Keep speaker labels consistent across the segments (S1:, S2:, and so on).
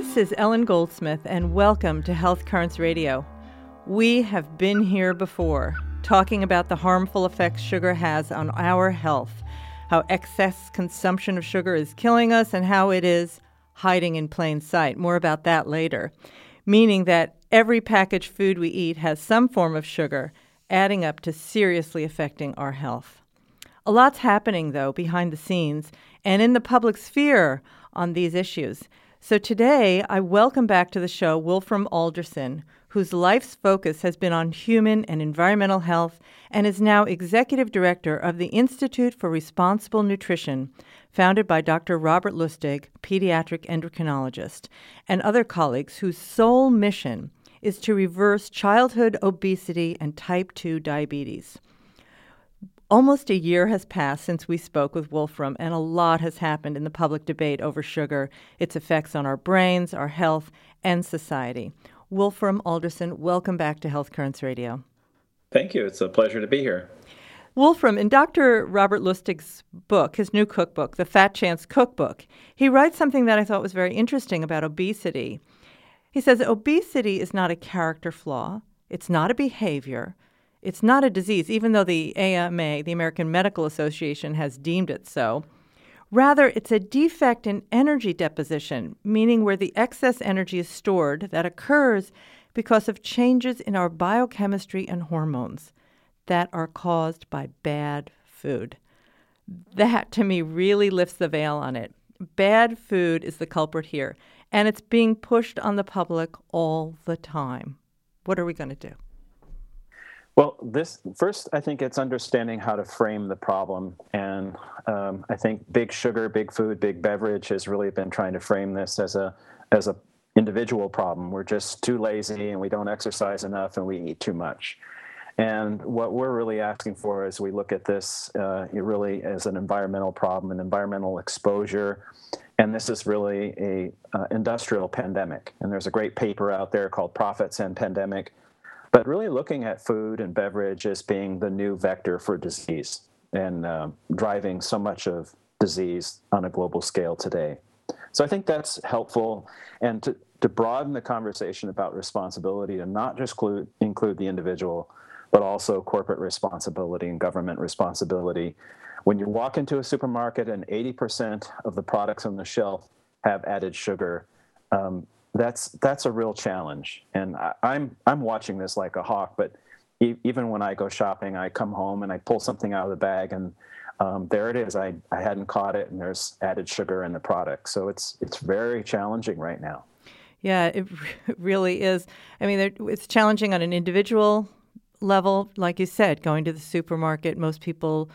S1: This is Ellen Goldsmith, and welcome to Health Currents Radio. We have been here before, talking about the harmful effects sugar has on our health, how excess consumption of sugar is killing us, and how it is hiding in plain sight. More about that later. Meaning that every packaged food we eat has some form of sugar, adding up to seriously affecting our health. A lot's happening, though, behind the scenes and in the public sphere on these issues. So today, I welcome back to the show Wolfram Alderson, whose life's focus has been on human and environmental health and is now executive director of the Institute for Responsible Nutrition, founded by Dr. Robert Lustig, pediatric endocrinologist, and other colleagues whose sole mission is to reverse childhood obesity and type 2 diabetes. Almost a year has passed since we spoke with Wolfram, and a lot has happened in the public debate over sugar, its effects on our brains, our health, and society. Wolfram Alderson, welcome back to Health Currents Radio.
S2: Thank you. It's a pleasure to be here.
S1: Wolfram, in Dr. Robert Lustig's book, his new cookbook, The Fat Chance Cookbook, he writes something that I thought was very interesting about obesity. He says obesity is not a character flaw, it's not a behavior, it's not a disease, even though the AMA, the American Medical Association, has deemed it so. Rather, it's a defect in energy deposition, meaning where the excess energy is stored that occurs because of changes in our biochemistry and hormones that are caused by bad food. That, to me, really lifts the veil on it. Bad food is the culprit here, and it's being pushed on the public all the time. What are we going to do?
S2: Well, this first, I think it's understanding how to frame the problem, and um, I think big sugar, big food, big beverage has really been trying to frame this as a as a individual problem. We're just too lazy, and we don't exercise enough, and we eat too much. And what we're really asking for as we look at this, uh, really as an environmental problem, an environmental exposure, and this is really a uh, industrial pandemic. And there's a great paper out there called "Profits and Pandemic." But really looking at food and beverage as being the new vector for disease and uh, driving so much of disease on a global scale today. So I think that's helpful, and to, to broaden the conversation about responsibility and not just include, include the individual, but also corporate responsibility and government responsibility. When you walk into a supermarket and 80% of the products on the shelf have added sugar, um, that's that's a real challenge. And I, I'm, I'm watching this like a hawk. But e- even when I go shopping, I come home and I pull something out of the bag, and um, there it is. I, I hadn't caught it, and there's added sugar in the product. So it's it's very challenging right now.
S1: Yeah, it really is. I mean, it's challenging on an individual level, like you said, going to the supermarket. Most people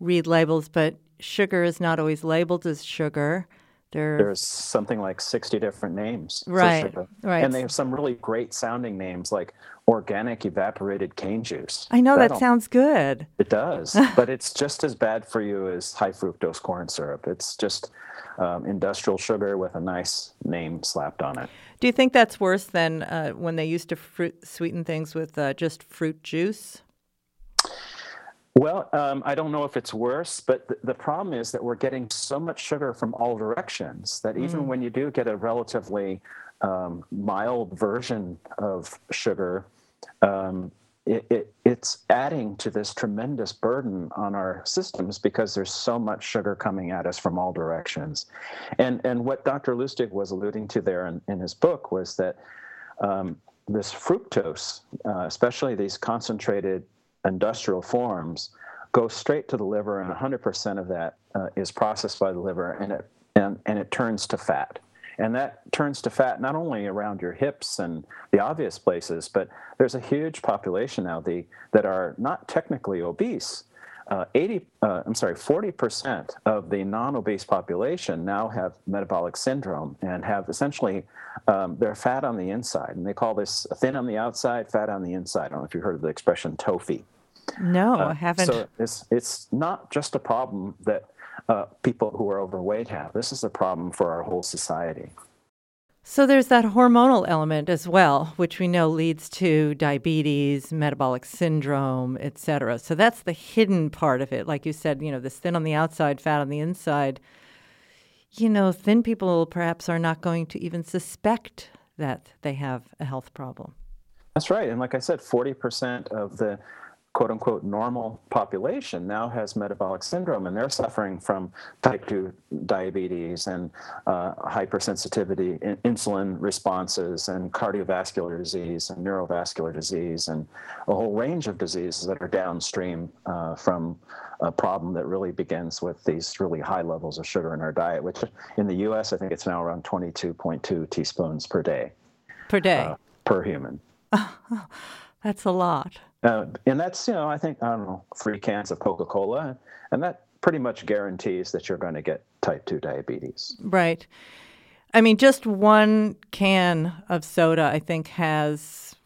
S1: read labels, but sugar is not always labeled as sugar.
S2: There, There's something like 60 different names.
S1: Right, right.
S2: And they have some really great sounding names like organic evaporated cane juice.
S1: I know that, that sounds good.
S2: It does, but it's just as bad for you as high fructose corn syrup. It's just um, industrial sugar with a nice name slapped on it.
S1: Do you think that's worse than uh, when they used to fruit, sweeten things with uh, just fruit juice?
S2: Well, um, I don't know if it's worse, but th- the problem is that we're getting so much sugar from all directions that even mm. when you do get a relatively um, mild version of sugar, um, it, it, it's adding to this tremendous burden on our systems because there's so much sugar coming at us from all directions. And, and what Dr. Lustig was alluding to there in, in his book was that um, this fructose, uh, especially these concentrated industrial forms go straight to the liver, and 100% of that uh, is processed by the liver, and it and, and it turns to fat. And that turns to fat not only around your hips and the obvious places, but there's a huge population now the, that are not technically obese. Uh, 80, uh, I'm sorry, 40% of the non-obese population now have metabolic syndrome and have essentially um, they're fat on the inside, and they call this thin on the outside, fat on the inside. I don't know if you've heard of the expression TOFI.
S1: No, uh, I haven't.
S2: So it's it's not just a problem that uh, people who are overweight have. This is a problem for our whole society.
S1: So there's that hormonal element as well, which we know leads to diabetes, metabolic syndrome, etc. So that's the hidden part of it. Like you said, you know, this thin on the outside, fat on the inside. you know, thin people perhaps are not going to even suspect that they have a health problem.
S2: That's right. And like I said, 40% of the quote unquote normal population now has metabolic syndrome and they're suffering from type 2 diabetes and uh, hypersensitivity in insulin responses and cardiovascular disease and neurovascular disease and a whole range of diseases that are downstream uh, from a problem that really begins with these really high levels of sugar in our diet which in the us i think it's now around 22.2 teaspoons per day
S1: per day. uh,
S2: per human
S1: that's a lot
S2: uh, and that's, you know, I think, I don't know, three cans of Coca Cola. And that pretty much guarantees that you're going to get type 2 diabetes.
S1: Right. I mean, just one can of soda, I think, has,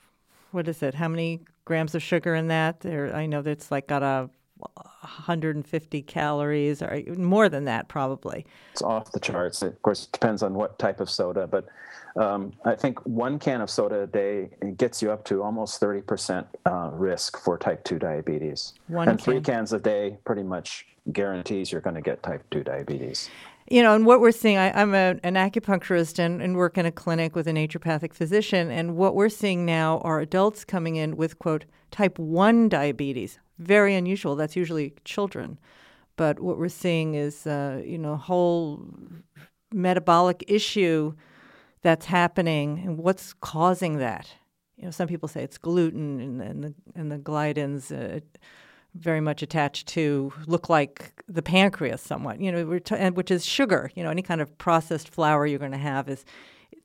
S1: what is it? How many grams of sugar in that? There, I know that's like got a 150 calories or more than that, probably.
S2: It's off the charts. Of course, it depends on what type of soda, but um, I think one can of soda a day gets you up to almost 30% uh, risk for type 2 diabetes. One and can. three cans a day pretty much guarantees you're going to get type 2 diabetes.
S1: You know, and what we're seeing, I, am an acupuncturist and, and work in a clinic with a naturopathic physician, and what we're seeing now are adults coming in with, quote, type 1 diabetes. Very unusual. That's usually children. But what we're seeing is, uh, you know, whole metabolic issue that's happening and what's causing that. You know, some people say it's gluten and, and the and the gliadins uh, very much attached to look like the pancreas somewhat. You know, t- and which is sugar. You know, any kind of processed flour you're going to have is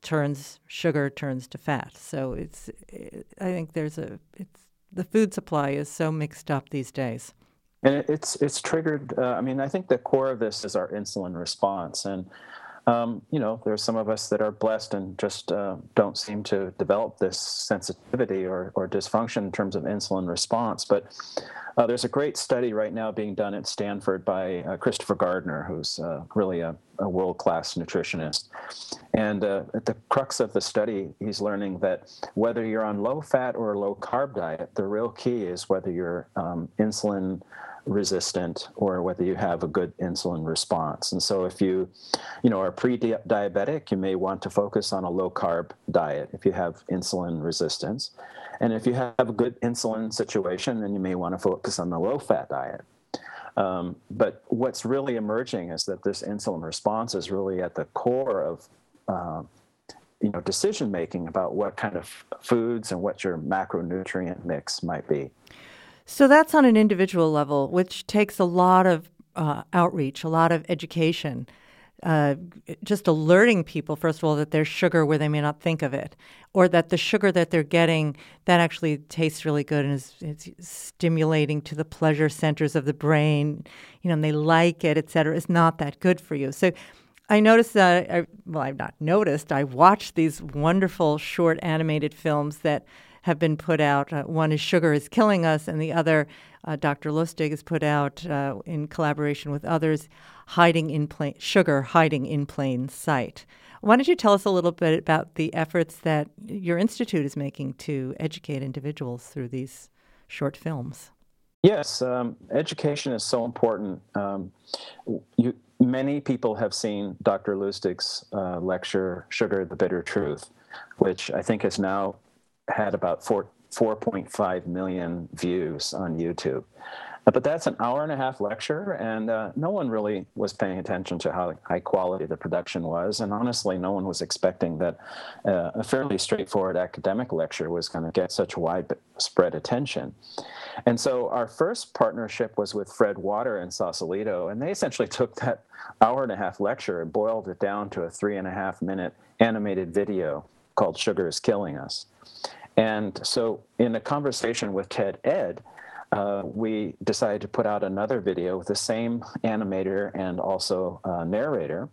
S1: turns sugar turns to fat. So it's it, I think there's a it's the food supply is so mixed up these days.
S2: And it's it's triggered. Uh, I mean, I think the core of this is our insulin response, and um, you know, there's some of us that are blessed and just uh, don't seem to develop this sensitivity or, or dysfunction in terms of insulin response. But uh, there's a great study right now being done at Stanford by uh, Christopher Gardner, who's uh, really a, a world class nutritionist. And uh, at the crux of the study, he's learning that whether you're on low fat or low carb diet, the real key is whether you're um, insulin resistant or whether you have a good insulin response. And so if you, you know, are pre-diabetic, you may want to focus on a low carb diet if you have insulin resistance. And if you have a good insulin situation, then you may want to focus on the low fat diet. Um, but what's really emerging is that this insulin response is really at the core of uh, you know decision making about what kind of foods and what your macronutrient mix might be.
S1: So that's on an individual level, which takes a lot of uh, outreach, a lot of education. Uh, just alerting people, first of all, that there's sugar where they may not think of it, or that the sugar that they're getting that actually tastes really good and is, is stimulating to the pleasure centers of the brain, you know, and they like it, et cetera, is not that good for you. So I noticed that, I, well, I've not noticed, I watched these wonderful short animated films that have been put out. Uh, one is Sugar is Killing Us, and the other, uh, Dr. Lustig has put out uh, in collaboration with others, Hiding in Plain Sugar Hiding in Plain Sight. Why don't you tell us a little bit about the efforts that your institute is making to educate individuals through these short films?
S2: Yes, um, education is so important. Um, you, many people have seen Dr. Lustig's uh, lecture, Sugar, the Bitter Truth, which I think is now had about four, 4.5 million views on YouTube. Uh, but that's an hour and a half lecture, and uh, no one really was paying attention to how high quality the production was. And honestly, no one was expecting that uh, a fairly straightforward academic lecture was going to get such widespread attention. And so our first partnership was with Fred Water and Sausalito, and they essentially took that hour and a half lecture and boiled it down to a three and a half minute animated video called Sugar is Killing Us. And so, in a conversation with Ted Ed, uh, we decided to put out another video with the same animator and also uh, narrator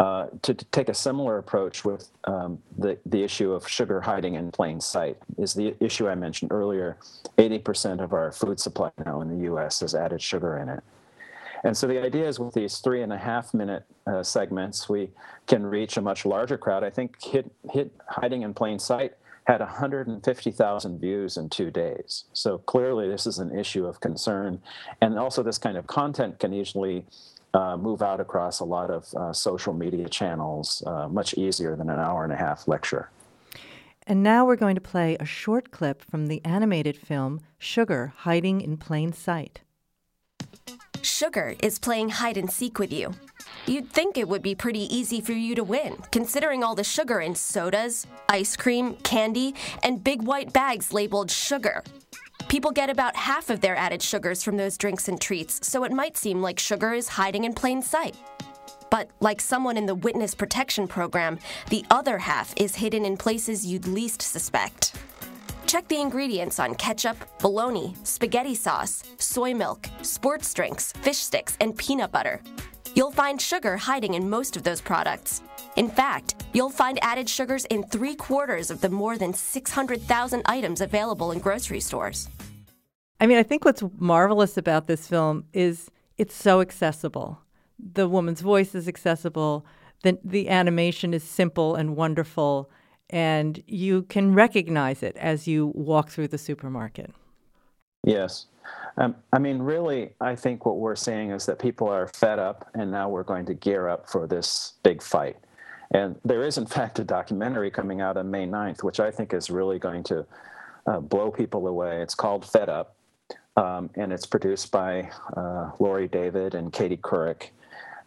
S2: uh, to, to, take a similar approach with um, the, the issue of sugar hiding in plain sight. Is the issue I mentioned earlier 80% of our food supply now in the US has added sugar in it. And so the idea is with these three and a half minute uh, segments, we can reach a much larger crowd. I think hit, hit hiding in plain sight had 150,000 views in two days. So clearly, this is an issue of concern. And also, this kind of content can easily uh, move out across a lot of uh, social media channels uh, much easier than an hour and a half lecture.
S1: And now we're going to play a short clip from the animated film Sugar Hiding in Plain Sight.
S3: Sugar is playing hide and seek with you. You'd think it would be pretty easy for you to win, considering all the sugar in sodas, ice cream, candy, and big white bags labeled sugar. People get about half of their added sugars from those drinks and treats, so it might seem like sugar is hiding in plain sight. But like someone in the witness protection program, the other half is hidden in places you'd least suspect. Check the ingredients on ketchup, bologna, spaghetti sauce, soy milk, sports drinks, fish sticks, and peanut butter. You'll find sugar hiding in most of those products. In fact, you'll find added sugars in three quarters of the more than 600,000 items available in grocery stores.
S1: I mean, I think what's marvelous about this film is it's so accessible. The woman's voice is accessible, the, the animation is simple and wonderful and you can recognize it as you walk through the supermarket.
S2: Yes. Um, I mean, really, I think what we're seeing is that people are fed up, and now we're going to gear up for this big fight. And there is, in fact, a documentary coming out on May 9th, which I think is really going to uh, blow people away. It's called Fed Up, um, and it's produced by uh, Laurie David and Katie Couric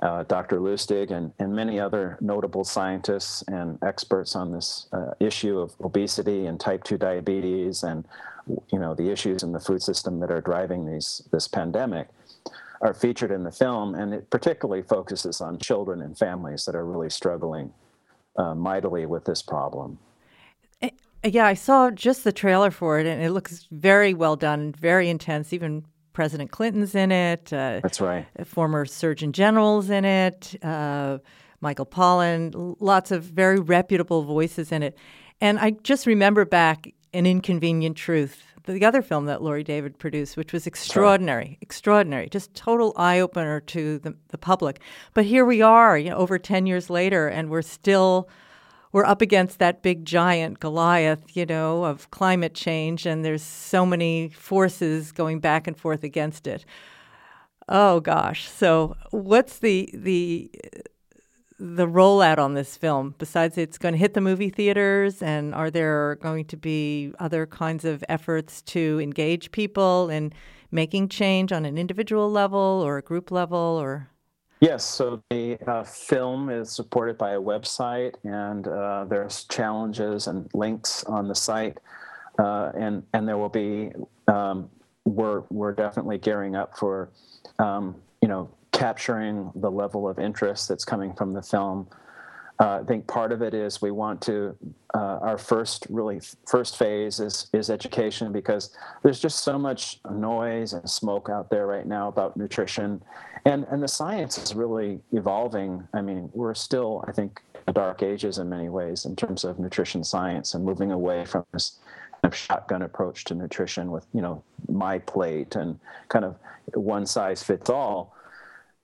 S2: uh, Dr. Lustig, and, and many other notable scientists and experts on this uh, issue of obesity and type 2 diabetes and you know the issues in the food system that are driving these this pandemic are featured in the film and it particularly focuses on children and families that are really struggling uh, mightily with this problem
S1: eh, yeah i saw just the trailer for it and it looks very well done very intense even President Clinton's in it.
S2: Uh, That's right.
S1: Former Surgeon General's in it. Uh, Michael Pollan. Lots of very reputable voices in it. And I just remember back an inconvenient truth. The other film that Laurie David produced, which was extraordinary, extraordinary, just total eye opener to the, the public. But here we are, you know, over 10 years later, and we're still we're up against that big giant Goliath, you know, of climate change, and there's so many forces going back and forth against it. Oh gosh. So what's the the the rollout on this film besides it's going to hit the movie theaters and are there going to be other kinds of efforts to engage people in making change on an individual level or a group level or
S2: Yes, so the uh, film is supported by a website, and uh, there's challenges and links on the site, uh, and and there will be um, we're we're definitely gearing up for um, you know capturing the level of interest that's coming from the film uh, I think part of it is we want to uh, our first really first phase is is education because there's just so much noise and smoke out there right now about nutrition, and and the science is really evolving. I mean, we're still I think dark ages in many ways in terms of nutrition science and moving away from this kind of shotgun approach to nutrition with you know my plate and kind of one size fits all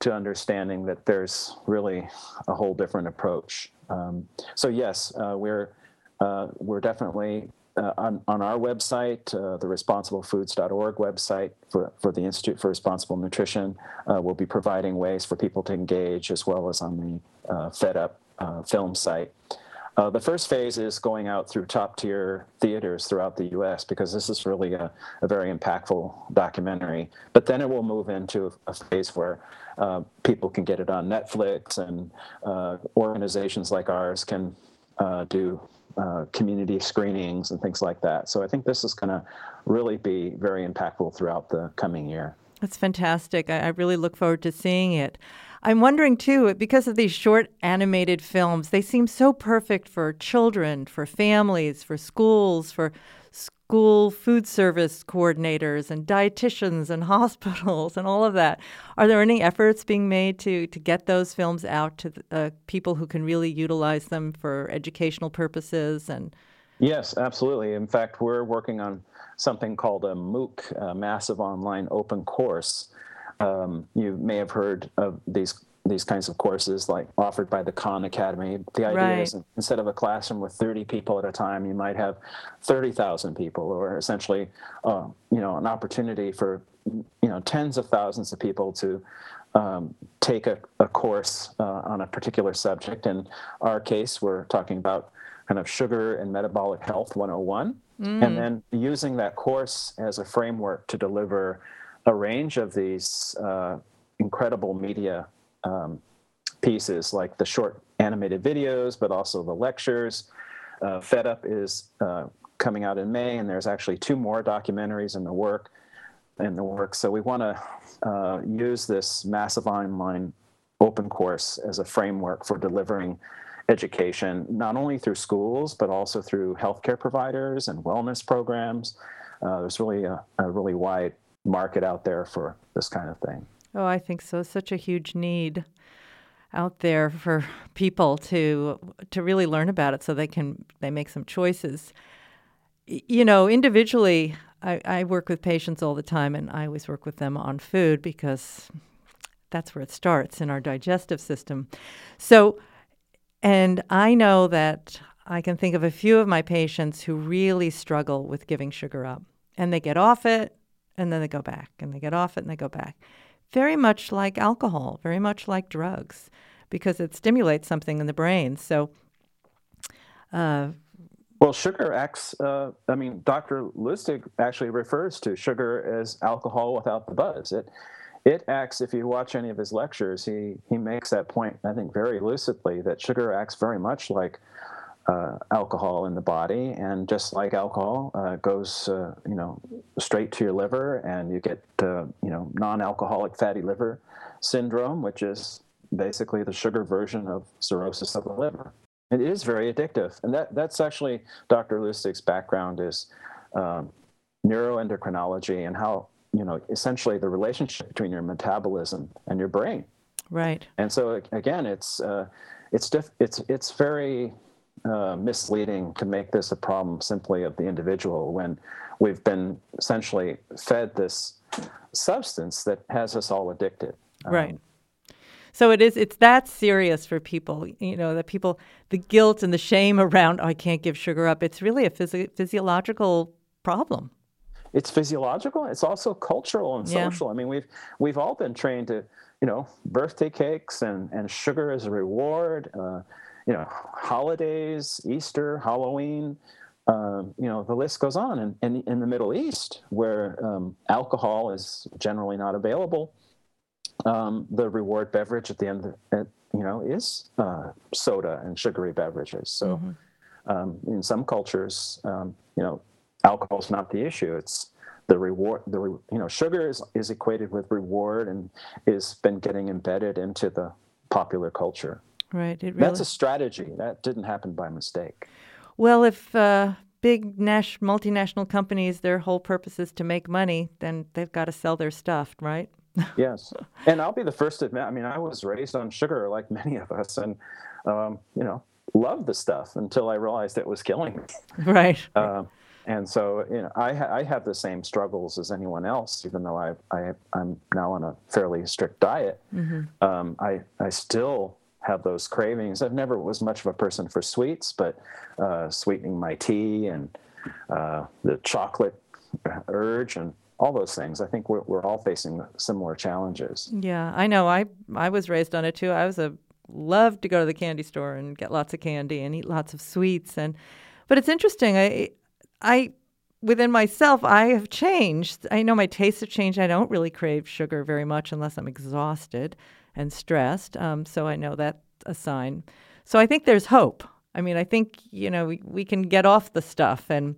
S2: to understanding that there's really a whole different approach. Um, so yes, uh, we're uh, we're definitely uh, on, on our website, uh, the responsiblefoods.org website for, for the Institute for Responsible Nutrition. Uh, we'll be providing ways for people to engage as well as on the uh, Fed Up film site. Uh, the first phase is going out through top tier theaters throughout the US because this is really a, a, very impactful documentary. But then it will move into a phase where uh, people can get it on Netflix and uh, organizations like ours can uh, do uh, community screenings and things like that. So I think this is going to really be very impactful throughout the coming year.
S1: That's fantastic. I, I really look forward to seeing it. I'm wondering too, because of these short animated films, they seem so perfect for children, for families, for schools, for school food service coordinators and dietitians and hospitals and all of that. Are there any efforts being made to, to get those films out to uh, people who can really utilize them for educational purposes and
S2: Yes, absolutely. In fact, we're working on something called a MOOC, a massive online open course, um, you may have heard of these these kinds of courses like offered by the Khan Academy. The idea right. is instead of a classroom with 30 people at a time, you might have 30,000 people, or essentially, uh, you know, an opportunity for you know tens of thousands of people to um, take a, a course uh, on a particular subject. In our case, we're talking about kind of sugar and metabolic health 101, mm. and then using that course as a framework to deliver a range of these uh, incredible media um, pieces, like the short animated videos, but also the lectures. Uh, Fed Up is uh, coming out in May, and there's actually two more documentaries in the work. In the work, so we want to uh, use this massive online open course as a framework for delivering education, not only through schools but also through healthcare providers and wellness programs. Uh, there's really a, a really wide market out there for this kind of thing.
S1: Oh, I think so. Such a huge need out there for people to to really learn about it so they can they make some choices you know, individually, I, I work with patients all the time, and I always work with them on food because that's where it starts in our digestive system. So, and I know that I can think of a few of my patients who really struggle with giving sugar up, and they get off it, and then they go back, and they get off it, and they go back. Very much like alcohol, very much like drugs, because it stimulates something in the brain. So,
S2: uh, well, sugar acts, uh, I mean, Dr. Lustig actually refers to sugar as alcohol without the buzz. It, it acts, if you watch any of his lectures, he, he makes that point, I think, very lucidly that sugar acts very much like uh, alcohol in the body. And just like alcohol uh, goes, uh, you know, straight to your liver and you get, uh, you know, non alcoholic fatty liver syndrome, which is basically the sugar version of cirrhosis of the liver. It is very addictive, and that that's actually Dr. Lustig's background is um, neuroendocrinology and how you know essentially the relationship between your metabolism and your brain.
S1: Right.
S2: And so again, it's uh, it's diff- it's it's very uh, misleading to make this a problem simply of the individual when we've been essentially fed this substance that has us all addicted.
S1: Right. Um, so it is it's that serious for people, you know, that people the guilt and the shame around oh, I can't give sugar up. It's really a phys- physiological problem.
S2: It's physiological. It's also cultural and social. Yeah. I mean, we've we've all been trained to, you know, birthday cakes and and sugar as a reward. Uh, you know, holidays, Easter, Halloween. Um, you know, the list goes on. And, and in the Middle East, where um, alcohol is generally not available, um, the reward beverage at the end, of, you know, is uh, soda and sugary beverages. So, mm-hmm. um, in some cultures, um, you know, alcohol is not the issue. It's the reward. The you know, sugar is is equated with reward and is been getting embedded into the popular culture.
S1: Right. It
S2: really... That's a strategy. That didn't happen by mistake.
S1: Well, if uh, big nas- multinational companies, their whole purpose is to make money, then they've got to sell their stuff, right?
S2: yes, and I'll be the first to admit. I mean, I was raised on sugar, like many of us, and um, you know, loved the stuff until I realized it was killing me.
S1: Right. Uh,
S2: and so, you know, I, ha- I have the same struggles as anyone else, even though I, I I'm now on a fairly strict diet. Mm-hmm. Um, I I still have those cravings. I've never was much of a person for sweets, but uh, sweetening my tea and uh, the chocolate urge and all those things. I think we're, we're all facing similar challenges.
S1: Yeah, I know. I I was raised on it too. I was a loved to go to the candy store and get lots of candy and eat lots of sweets and but it's interesting. I I within myself I have changed. I know my tastes have changed. I don't really crave sugar very much unless I'm exhausted and stressed. Um, so I know that's a sign. So I think there's hope. I mean, I think you know we, we can get off the stuff and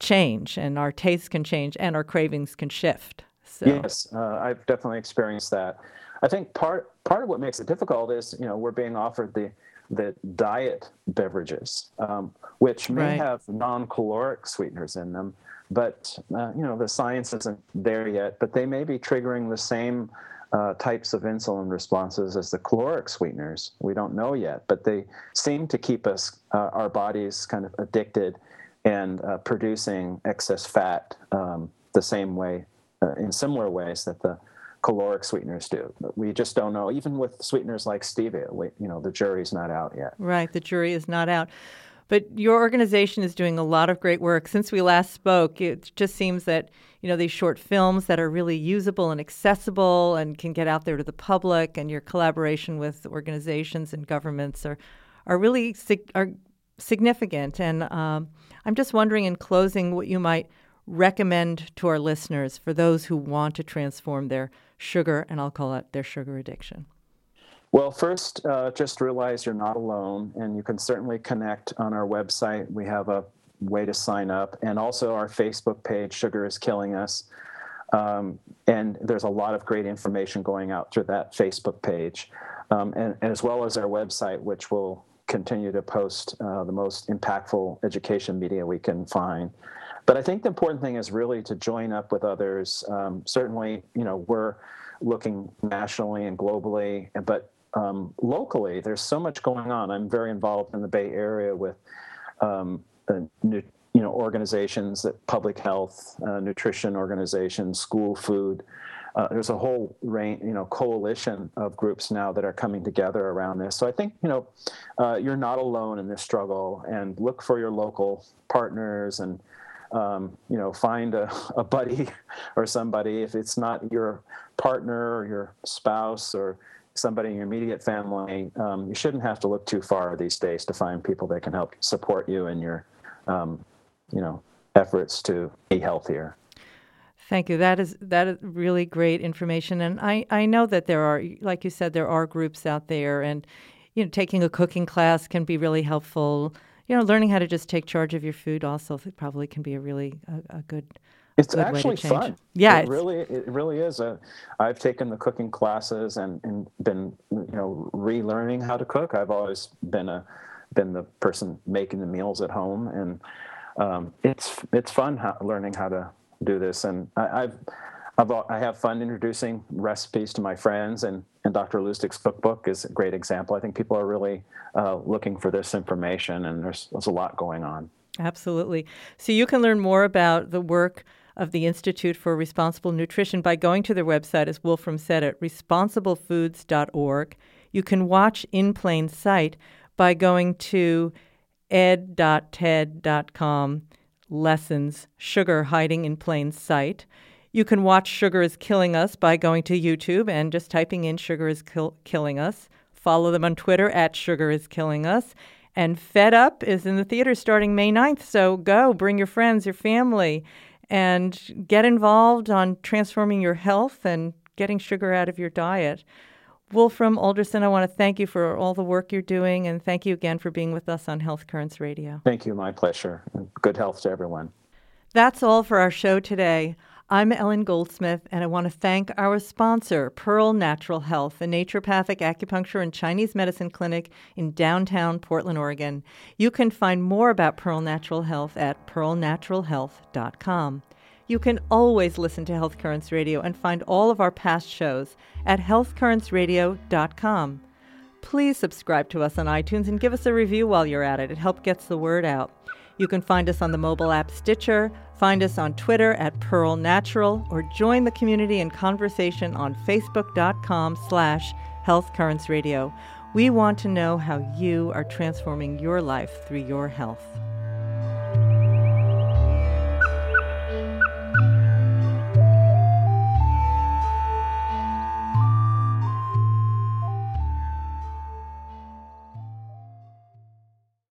S1: change and our tastes can change and our cravings can shift.
S2: So. Yes, uh, I've definitely experienced that. I think part part of what makes it difficult is you know we're being offered the the diet beverages, um, which may right. have non-caloric sweeteners in them, but uh, you know the science isn't there yet. But they may be triggering the same uh, types of insulin responses as the caloric sweeteners. We don't know yet, but they seem to keep us uh, our bodies kind of addicted and uh, producing excess fat um, the same way, uh, in similar ways that the caloric sweeteners do. We just don't know. Even with sweeteners like stevia, we, you know, the jury's not out yet.
S1: Right, the jury is not out. But your organization is doing a lot of great work. Since we last spoke, it just seems that you know these short films that are really usable and accessible and can get out there to the public, and your collaboration with organizations and governments are are really are significant. And um, I'm just wondering, in closing, what you might recommend to our listeners for those who want to transform their sugar, and I'll call it their sugar addiction?
S2: Well, first, uh, just realize you're not alone, and you can certainly connect on our website. We have a way to sign up, and also our Facebook page, Sugar is Killing Us. Um, and there's a lot of great information going out through that Facebook page, um, and, and, as well as our website, which will continue to post uh, the most impactful education media we can find. But I think the important thing is really to join up with others. Um, certainly, you know, we're looking nationally and globally, but um, locally, there's so much going on. I'm very involved in the Bay Area with, um, new, you know, organizations that public health, uh, nutrition organizations, school food. Uh, there's a whole range, you know, coalition of groups now that are coming together around this. So I think, you know, uh, you're not alone in this struggle, and look for your local partners and um, you know, find a, a buddy or somebody. If it's not your partner or your spouse or somebody in your immediate family, um, you shouldn't have to look too far these days to find people that can help support you in your, um, you know, efforts to be healthier.
S1: Thank you. That is that is really great information, and I I know that there are, like you said, there are groups out there, and you know, taking a cooking class can be really helpful you know, learning how to just take charge of your food also probably can be a really a, a good.
S2: It's
S1: good
S2: actually fun.
S1: Yeah,
S2: it really it really is. A, I've taken the cooking classes and, and been you know relearning how to cook. I've always been a been the person making the meals at home, and um, it's it's fun how, learning how to do this. And I, I've I've, I have fun introducing recipes to my friends, and, and Dr. Lustig's cookbook is a great example. I think people are really uh, looking for this information, and there's, there's a lot going on.
S1: Absolutely. So you can learn more about the work of the Institute for Responsible Nutrition by going to their website, as Wolfram said, at responsiblefoods.org. You can watch in plain sight by going to ed.ted.com lessons sugar hiding in plain sight. You can watch Sugar is Killing Us by going to YouTube and just typing in Sugar is Kill- Killing Us. Follow them on Twitter at Sugar is Killing Us. And Fed Up is in the theater starting May 9th. So go, bring your friends, your family, and get involved on transforming your health and getting sugar out of your diet. Wolfram Alderson, I want to thank you for all the work you're doing, and thank you again for being with us on Health Currents Radio.
S2: Thank you, my pleasure. Good health to everyone.
S1: That's all for our show today. I'm Ellen Goldsmith, and I want to thank our sponsor, Pearl Natural Health, a naturopathic acupuncture and Chinese medicine clinic in downtown Portland, Oregon. You can find more about Pearl Natural Health at pearlnaturalhealth.com. You can always listen to Health Currents Radio and find all of our past shows at healthcurrentsradio.com. Please subscribe to us on iTunes and give us a review while you're at it. It helps gets the word out. You can find us on the mobile app Stitcher, find us on Twitter at Pearl Natural, or join the community in conversation on Facebook.com slash Health Currents Radio. We want to know how you are transforming your life through your health.